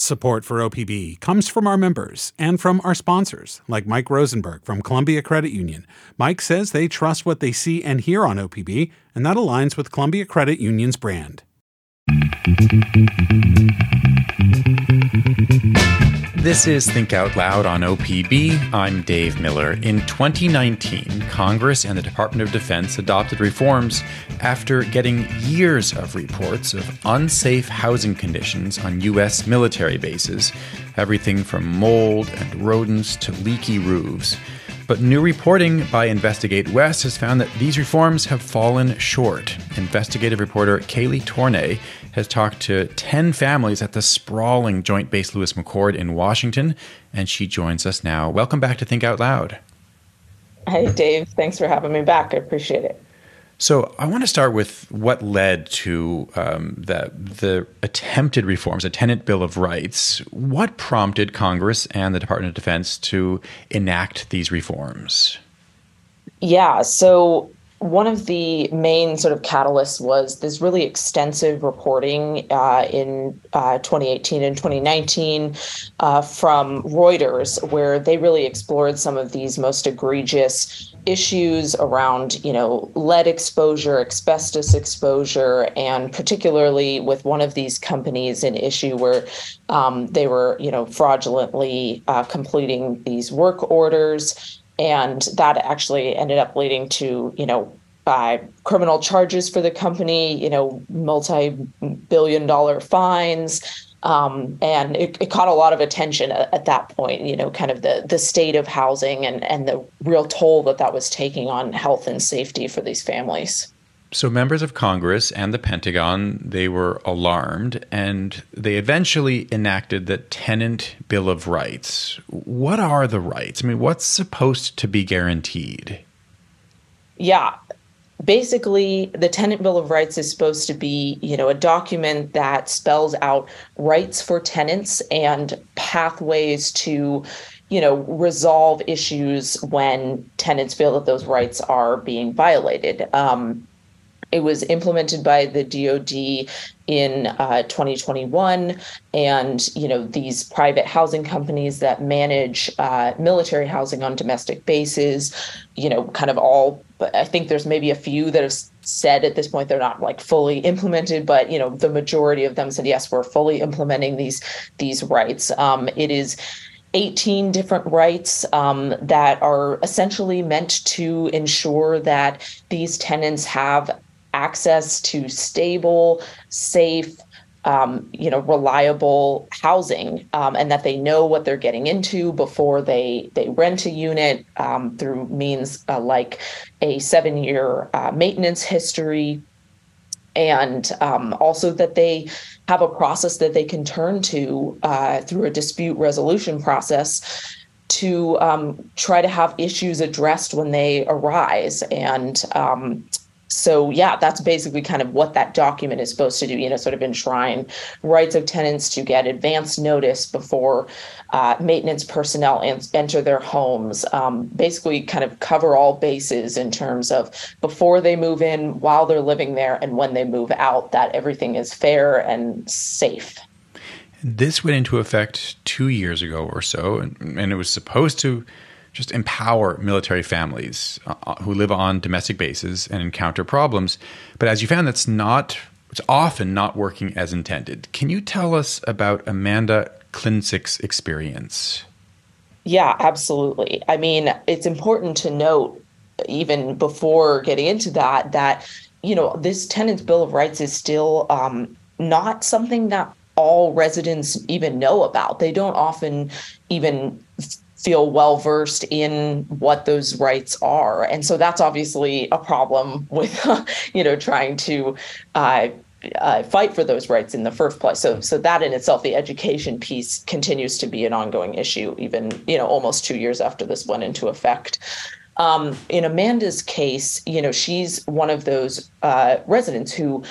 Support for OPB comes from our members and from our sponsors, like Mike Rosenberg from Columbia Credit Union. Mike says they trust what they see and hear on OPB, and that aligns with Columbia Credit Union's brand. This is Think Out Loud on OPB. I'm Dave Miller. In 2019, Congress and the Department of Defense adopted reforms after getting years of reports of unsafe housing conditions on U.S. military bases, everything from mold and rodents to leaky roofs. But new reporting by InvestigateWest has found that these reforms have fallen short. Investigative reporter Kaylee Tornay has talked to 10 families at the sprawling Joint Base Lewis McChord in Washington, and she joins us now. Welcome back to Think Out Loud. Hey, Dave. Thanks for having me back. I appreciate it. So I want to start with what led to um, the the attempted reforms, a tenant bill of rights. What prompted Congress and the Department of Defense to enact these reforms? Yeah, so one of the main sort of catalysts was this really extensive reporting uh, in uh, 2018 and 2019 uh, from Reuters, where they really explored some of these most egregious issues around, you know, lead exposure, asbestos exposure, and particularly with one of these companies, an issue where um, they were, you know, fraudulently uh, completing these work orders. And that actually ended up leading to you know by criminal charges for the company you know multi-billion dollar fines um, and it, it, caught a lot of attention at, at, that point you know kind of the the state of housing and and the real toll that that was taking on health and safety for these families so members of Congress and the Pentagon, they were alarmed and they eventually enacted the Tenant Bill of Rights. What are the rights? I mean, what's supposed to be guaranteed? Yeah. Basically, the Tenant Bill of Rights is supposed to be, you know, a document that spells out rights for tenants and pathways to you know, resolve issues when tenants feel that those rights are being violated. Um, it was implemented by the DoD in uh, 2021, and you know these private housing companies that manage uh, military housing on domestic bases, you know, kind of all. I think there's maybe a few that have said at this point they're not like fully implemented, but you know the majority of them said yes, we're fully implementing these these rights. Um, it is. 18 different rights um, that are essentially meant to ensure that these tenants have access to stable, safe, um, you know, reliable housing, um, and that they know what they're getting into before they they rent a unit um, through means uh, like a seven year uh, maintenance history, and um, also that they have a process that they can turn to uh, through a dispute resolution process to um, try to have issues addressed when they arise. And um, so yeah that's basically kind of what that document is supposed to do you know sort of enshrine rights of tenants to get advance notice before uh, maintenance personnel enter their homes um, basically kind of cover all bases in terms of before they move in while they're living there and when they move out that everything is fair and safe. This went into effect two years ago or so and it was supposed to just empower military families uh, uh, who live on domestic bases and encounter problems. But as you found, that's not, it's often not working as intended. Can you tell us about Amanda Klinsick's experience? Yeah, absolutely. I mean, it's important to note, even before getting into that, that, you know, this Tenants Bill of Rights is still um, not something that all residents even know about. They don't often even feel well versed in what those rights are. And so that's obviously a problem with you know trying to uh, uh, fight for those rights in the first place. So so that in itself the education piece continues to be an ongoing issue even you know almost two years after this went into effect. Um, in amanda's case you know she's one of those uh, residents who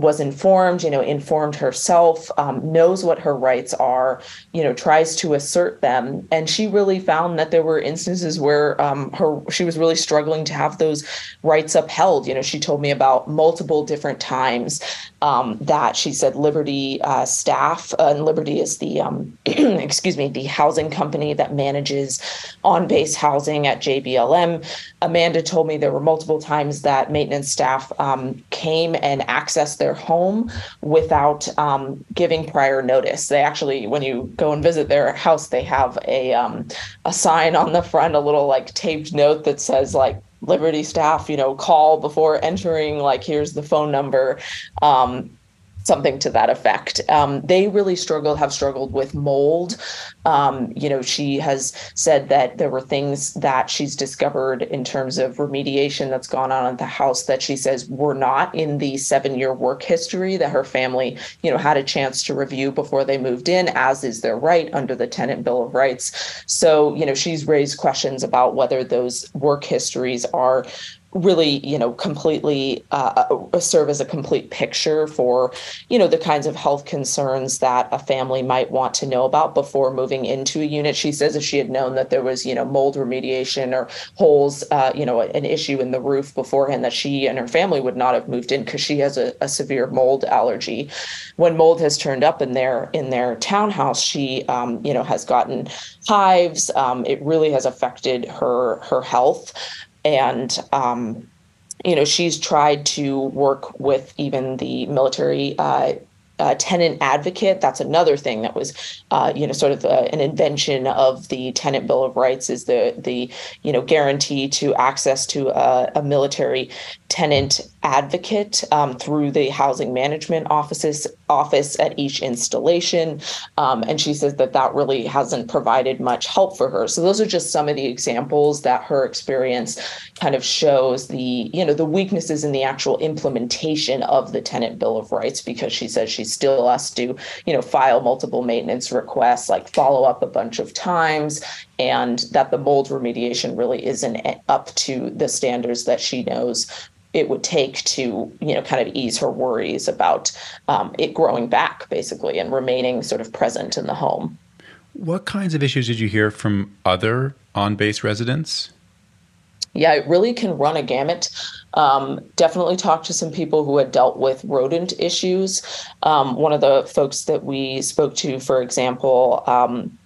was informed, you know, informed herself, um, knows what her rights are, you know, tries to assert them. And she really found that there were instances where um, her she was really struggling to have those rights upheld. You know, she told me about multiple different times um, that she said Liberty uh, staff, uh, and Liberty is the, um, excuse me, the housing company that manages on base housing at JBLM. Amanda told me there were multiple times that maintenance staff um, came and accessed their home without um, giving prior notice. They actually, when you go and visit their house, they have a, um, a sign on the front, a little like taped note that says, like, Liberty staff, you know, call before entering, like, here's the phone number. Um, something to that effect. Um, they really struggle, have struggled with mold. Um, you know, she has said that there were things that she's discovered in terms of remediation that's gone on at the house that she says were not in the seven year work history that her family, you know, had a chance to review before they moved in, as is their right under the Tenant Bill of Rights. So, you know, she's raised questions about whether those work histories are really you know completely uh, uh, serve as a complete picture for you know the kinds of health concerns that a family might want to know about before moving into a unit. She says if she had known that there was you know mold remediation or holes uh, you know an issue in the roof beforehand that she and her family would not have moved in because she has a, a, severe mold allergy. When mold has turned up in their in their townhouse she um, you know has gotten hives. Um, it really has affected her her health and um, you know she's tried to work with even the military uh, uh, tenant advocate. That's another thing that was, uh, you know, sort of uh, an invention of the Tenant Bill of Rights is the the you know guarantee to access to a, a military tenant advocate um, through the housing management offices office at each installation. Um, and she says that that really hasn't provided much help for her. So those are just some of the examples that her experience kind of shows the you know the weaknesses in the actual implementation of the tenant bill of rights because she says she still has to you know file multiple maintenance requests like follow up a bunch of times and that the mold remediation really isn't up to the standards that she knows it would take to you know kind of ease her worries about um, it growing back basically and remaining sort of present in the home. What kinds of issues did you hear from other on-base residents? Yeah it really can run a gamut. Um, definitely talked to some people who had dealt with rodent issues. Um, one of the folks that we spoke to for example um,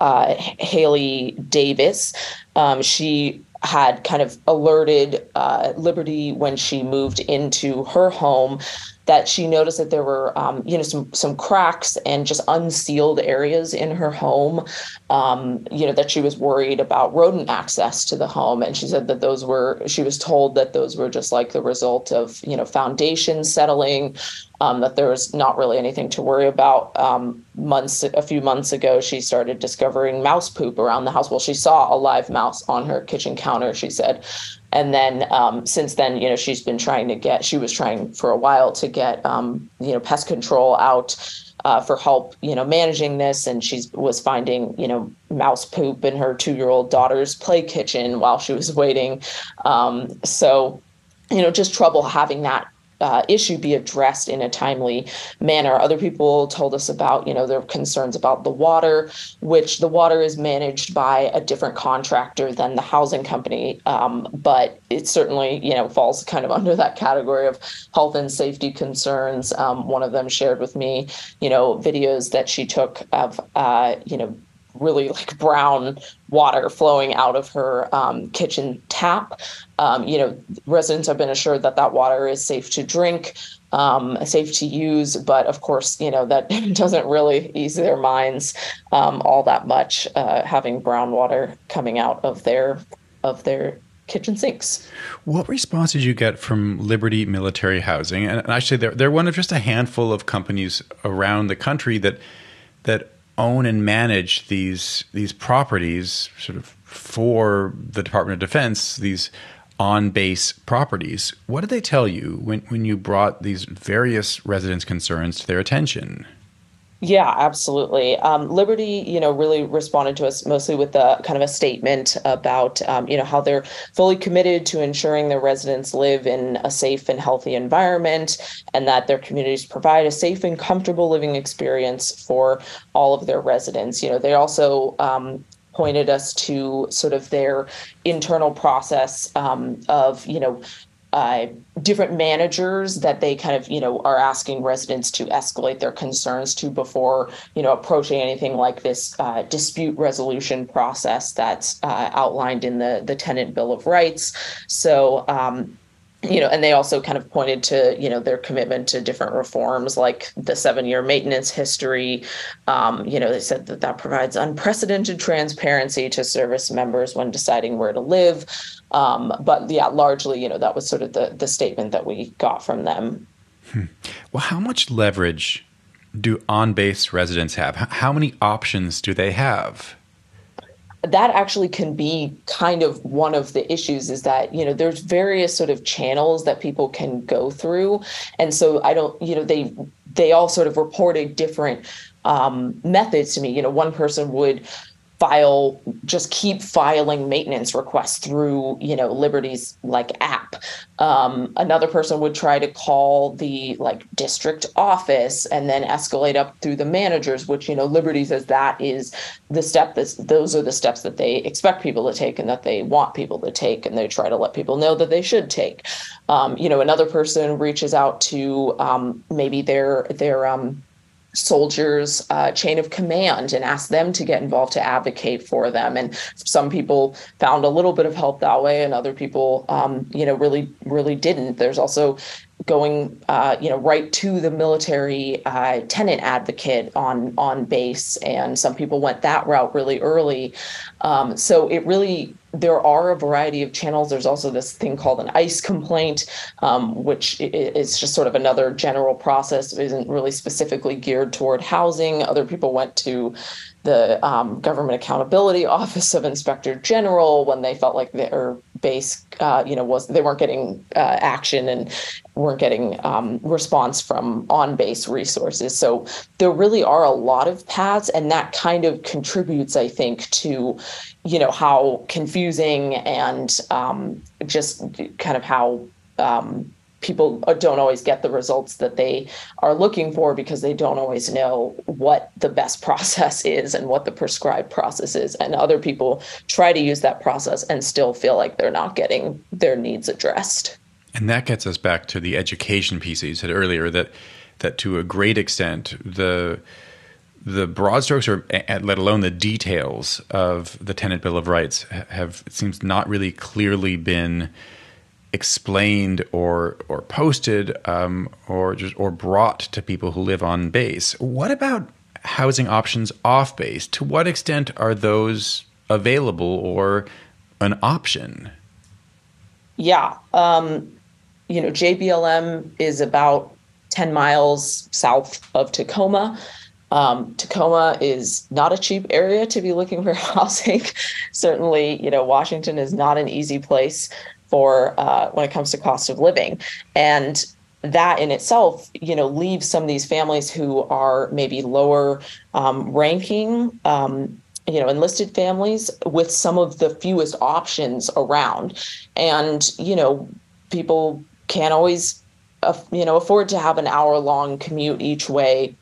uh, haley davis um, she had kind of alerted uh, Liberty when she moved into her home that she noticed that there were um, you know some some cracks and just unsealed areas in her home um, you know that she was worried about rodent access to the home. And she said that those were she was told that those were just like the result of you know foundation settling um, that there was not really anything to worry about. Um, months, a few months ago, she started discovering mouse poop around the house. Well, she saw a live mouse on her kitchen counter. She said, and then um, since then, you know, she's been trying to get. She was trying for a while to get, um, you know, pest control out. Uh, for help, you know, managing this, and she was finding, you know, mouse poop in her two-year-old daughter's play kitchen while she was waiting. Um, so, you know, just trouble having that uh, issue be addressed in a timely manner. Other people told us about, you know, their concerns about the water, which the water is managed by a different contractor than the housing company, um, but it certainly, you know, falls kind of under that category of health and safety concerns. Um, one of them shared with me, you know, videos that she took of, uh, you know, really like brown water flowing out of her um, kitchen tap. Um, you know, residents have been assured that that water is safe to drink, um, safe to use, but of course, you know that doesn't really ease their minds um, all that much. Uh, having brown water coming out of their of their kitchen sinks. What response did you get from Liberty Military Housing? And actually, they're they're one of just a handful of companies around the country that that own and manage these these properties sort of for the Department of Defense, these on base properties. What did they tell you when, when you brought these various residents' concerns to their attention? Yeah, absolutely. Um, Liberty, you know, really responded to us mostly with a kind of a statement about, um, you know, how they're fully committed to ensuring their residents live in a safe and healthy environment, and that their communities provide a safe and comfortable living experience for all of their residents. You know, they also um, pointed us to sort of their internal process um, of, you know, uh, different managers that they kind of you know are asking residents to escalate their concerns to before you know approaching anything like this uh, dispute resolution process that's uh, outlined in the the tenant bill of rights. So um, you know, and they also kind of pointed to, you know, their commitment to different reforms like the seven year maintenance history. Um, you know, they said that that provides unprecedented transparency to service members when deciding where to live. Um, but yeah, largely, you know, that was sort of the, the statement that we got from them. Hmm. Well, how much leverage do on base residents have? How many options do they have? That actually can be kind of one of the issues is that you know there's various sort of channels that people can go through. And so i don't you know they they all sort of reported different um, methods to me. You know one person would file just keep filing maintenance requests through you know liberty's like app. Um, another person would try to call the like district office and then escalate up through the managers which you know liberty says that is the step that those are the steps that they expect people to take and that they want people to take and they try to let people know that they should take. Um, you know another person reaches out to um, maybe their their um, soldiers uh, chain of command and ask them to get involved to advocate for them. And some people found a little bit of help that way and other people um, you know really really didn't. There's also going uh, you know right to the military uh, tenant advocate on on base and some people went that route really early um, so it really there are a variety of channels. There's also this thing called an ICE complaint, um, which is just sort of another general process, isn't really specifically geared toward housing. Other people went to the um, Government Accountability Office of Inspector General when they felt like their base, uh, you know, was they weren't getting uh, action and weren't getting um, response from on-base resources. So there really are a lot of paths, and that kind of contributes, I think, to you know how confusing and um, just kind of how um, people don't always get the results that they are looking for because they don't always know what the best process is and what the prescribed process is. And other people try to use that process and still feel like they're not getting their needs addressed. And that gets us back to the education piece that you said earlier that that to a great extent the the broad strokes, or let alone the details of the Tenant Bill of Rights, have seems not really clearly been explained or or posted um, or just or brought to people who live on base. What about housing options off base? To what extent are those available or an option? Yeah, um, you know, JBLM is about ten miles south of Tacoma. Um, Tacoma is not a cheap area to be looking for housing. Certainly, you know, Washington is not an easy place for uh, when it comes to cost of living, and that in itself, you know, leaves some of these families who are maybe lower um, ranking. Um, you know enlisted families with some of the fewest options around and you know people can't always uh, you know afford to have an hour long commute each way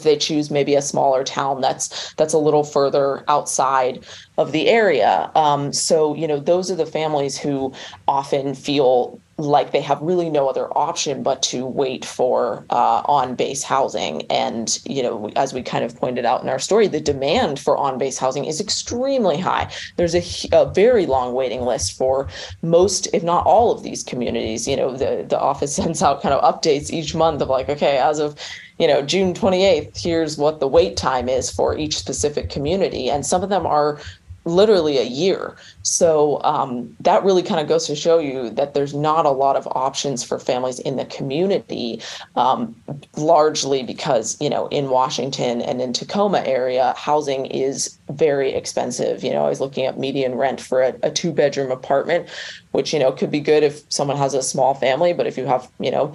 if they choose maybe a smaller town that's that's a little further outside of the area. Um, so you know those are the families who often feel like they have really no other option but to wait for uh, on-base housing. And you know, as we kind of pointed out in our story, the demand for on-base housing is extremely high. There's a, a very long waiting list for most, if not all, of these communities. You know, the the office sends out kind of updates each month of like, okay, as of you know, June 28th, here's what the wait time is for each specific community. And some of them are literally a year. So um, that really kind of goes to show you that there's not a lot of options for families in the community, um, largely because, you know, in Washington and in Tacoma area, housing is very expensive. You know, I was looking at median rent for a, a two bedroom apartment, which, you know, could be good if someone has a small family, but if you have, you know,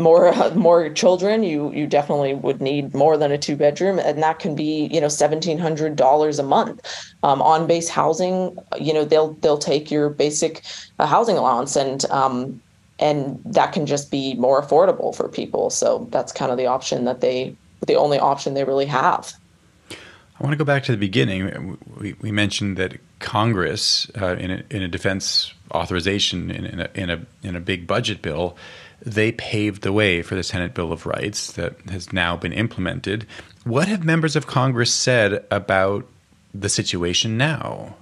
more more children you you definitely would need more than a two bedroom and that can be you know $1700 a month. Um, on base housing you know they'll they'll take your basic uh, housing allowance and um, and that can just be more affordable for people. So that's kind of the option that they the only option they really have. I want to go back to the beginning. We, we mentioned that Congress, uh, in, a, in a defense authorization in, in, a, in, a, in a big budget bill, they paved the way for the Tenant Bill of Rights that has now been implemented. What have members of Congress said about the situation now?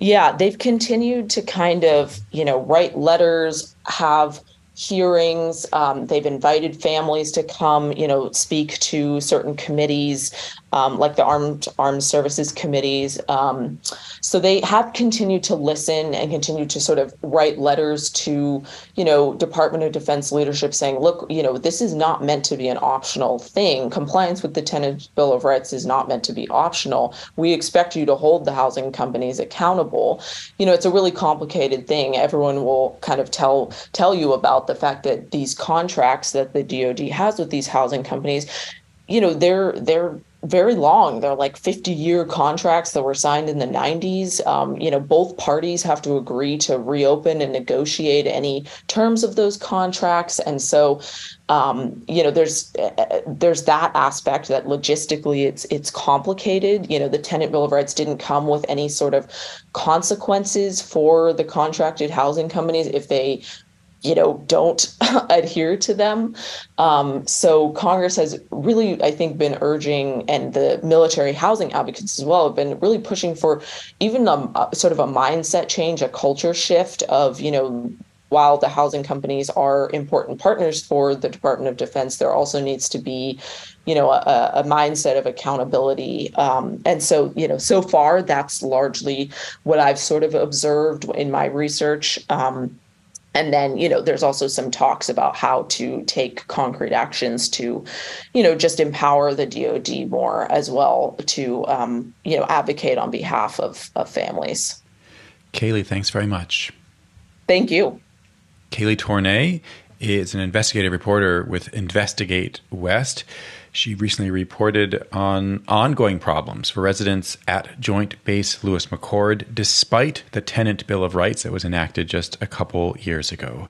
Yeah, they've continued to kind of, you know, write letters, have hearings. Um, they've invited families to come, you know, speak to certain committees, um, like the armed armed services committees. Um, so they have continued to listen and continue to sort of write letters to, you know, Department of Defense leadership saying, look, you know, this is not meant to be an optional thing. Compliance with the Tenant Bill of Rights is not meant to be optional. We expect you to hold the housing companies accountable. You know, it's a really complicated thing. Everyone will kind of tell tell you about the fact that these contracts that the DoD has with these housing companies, you know, they're they're very long. They're like 50 year contracts that were signed in the 90s. Um, you know, both parties have to agree to reopen and negotiate any terms of those contracts. And so, um, you know, there's there's that aspect that logistically it's it's complicated. You know, the tenant bill of rights didn't come with any sort of consequences for the contracted housing companies if they you know don't adhere to them. Um, so congress has really i think been urging and the military housing advocates as well have been really pushing for even a, a sort of a mindset change a culture shift of you know while the housing companies are important partners for the department of defense there also needs to be you know a, a mindset of accountability. Um, and so you know so far that's largely what i've sort of observed in my research. Um, and then you know there's also some talks about how to take concrete actions to you know just empower the dod more as well to um, you know advocate on behalf of, of families. Kaylee thanks very much. Thank you. Kaylee Tornay is an investigative reporter with investigate west she recently reported on ongoing problems for residents at Joint Base Lewis McChord, despite the Tenant Bill of Rights that was enacted just a couple years ago.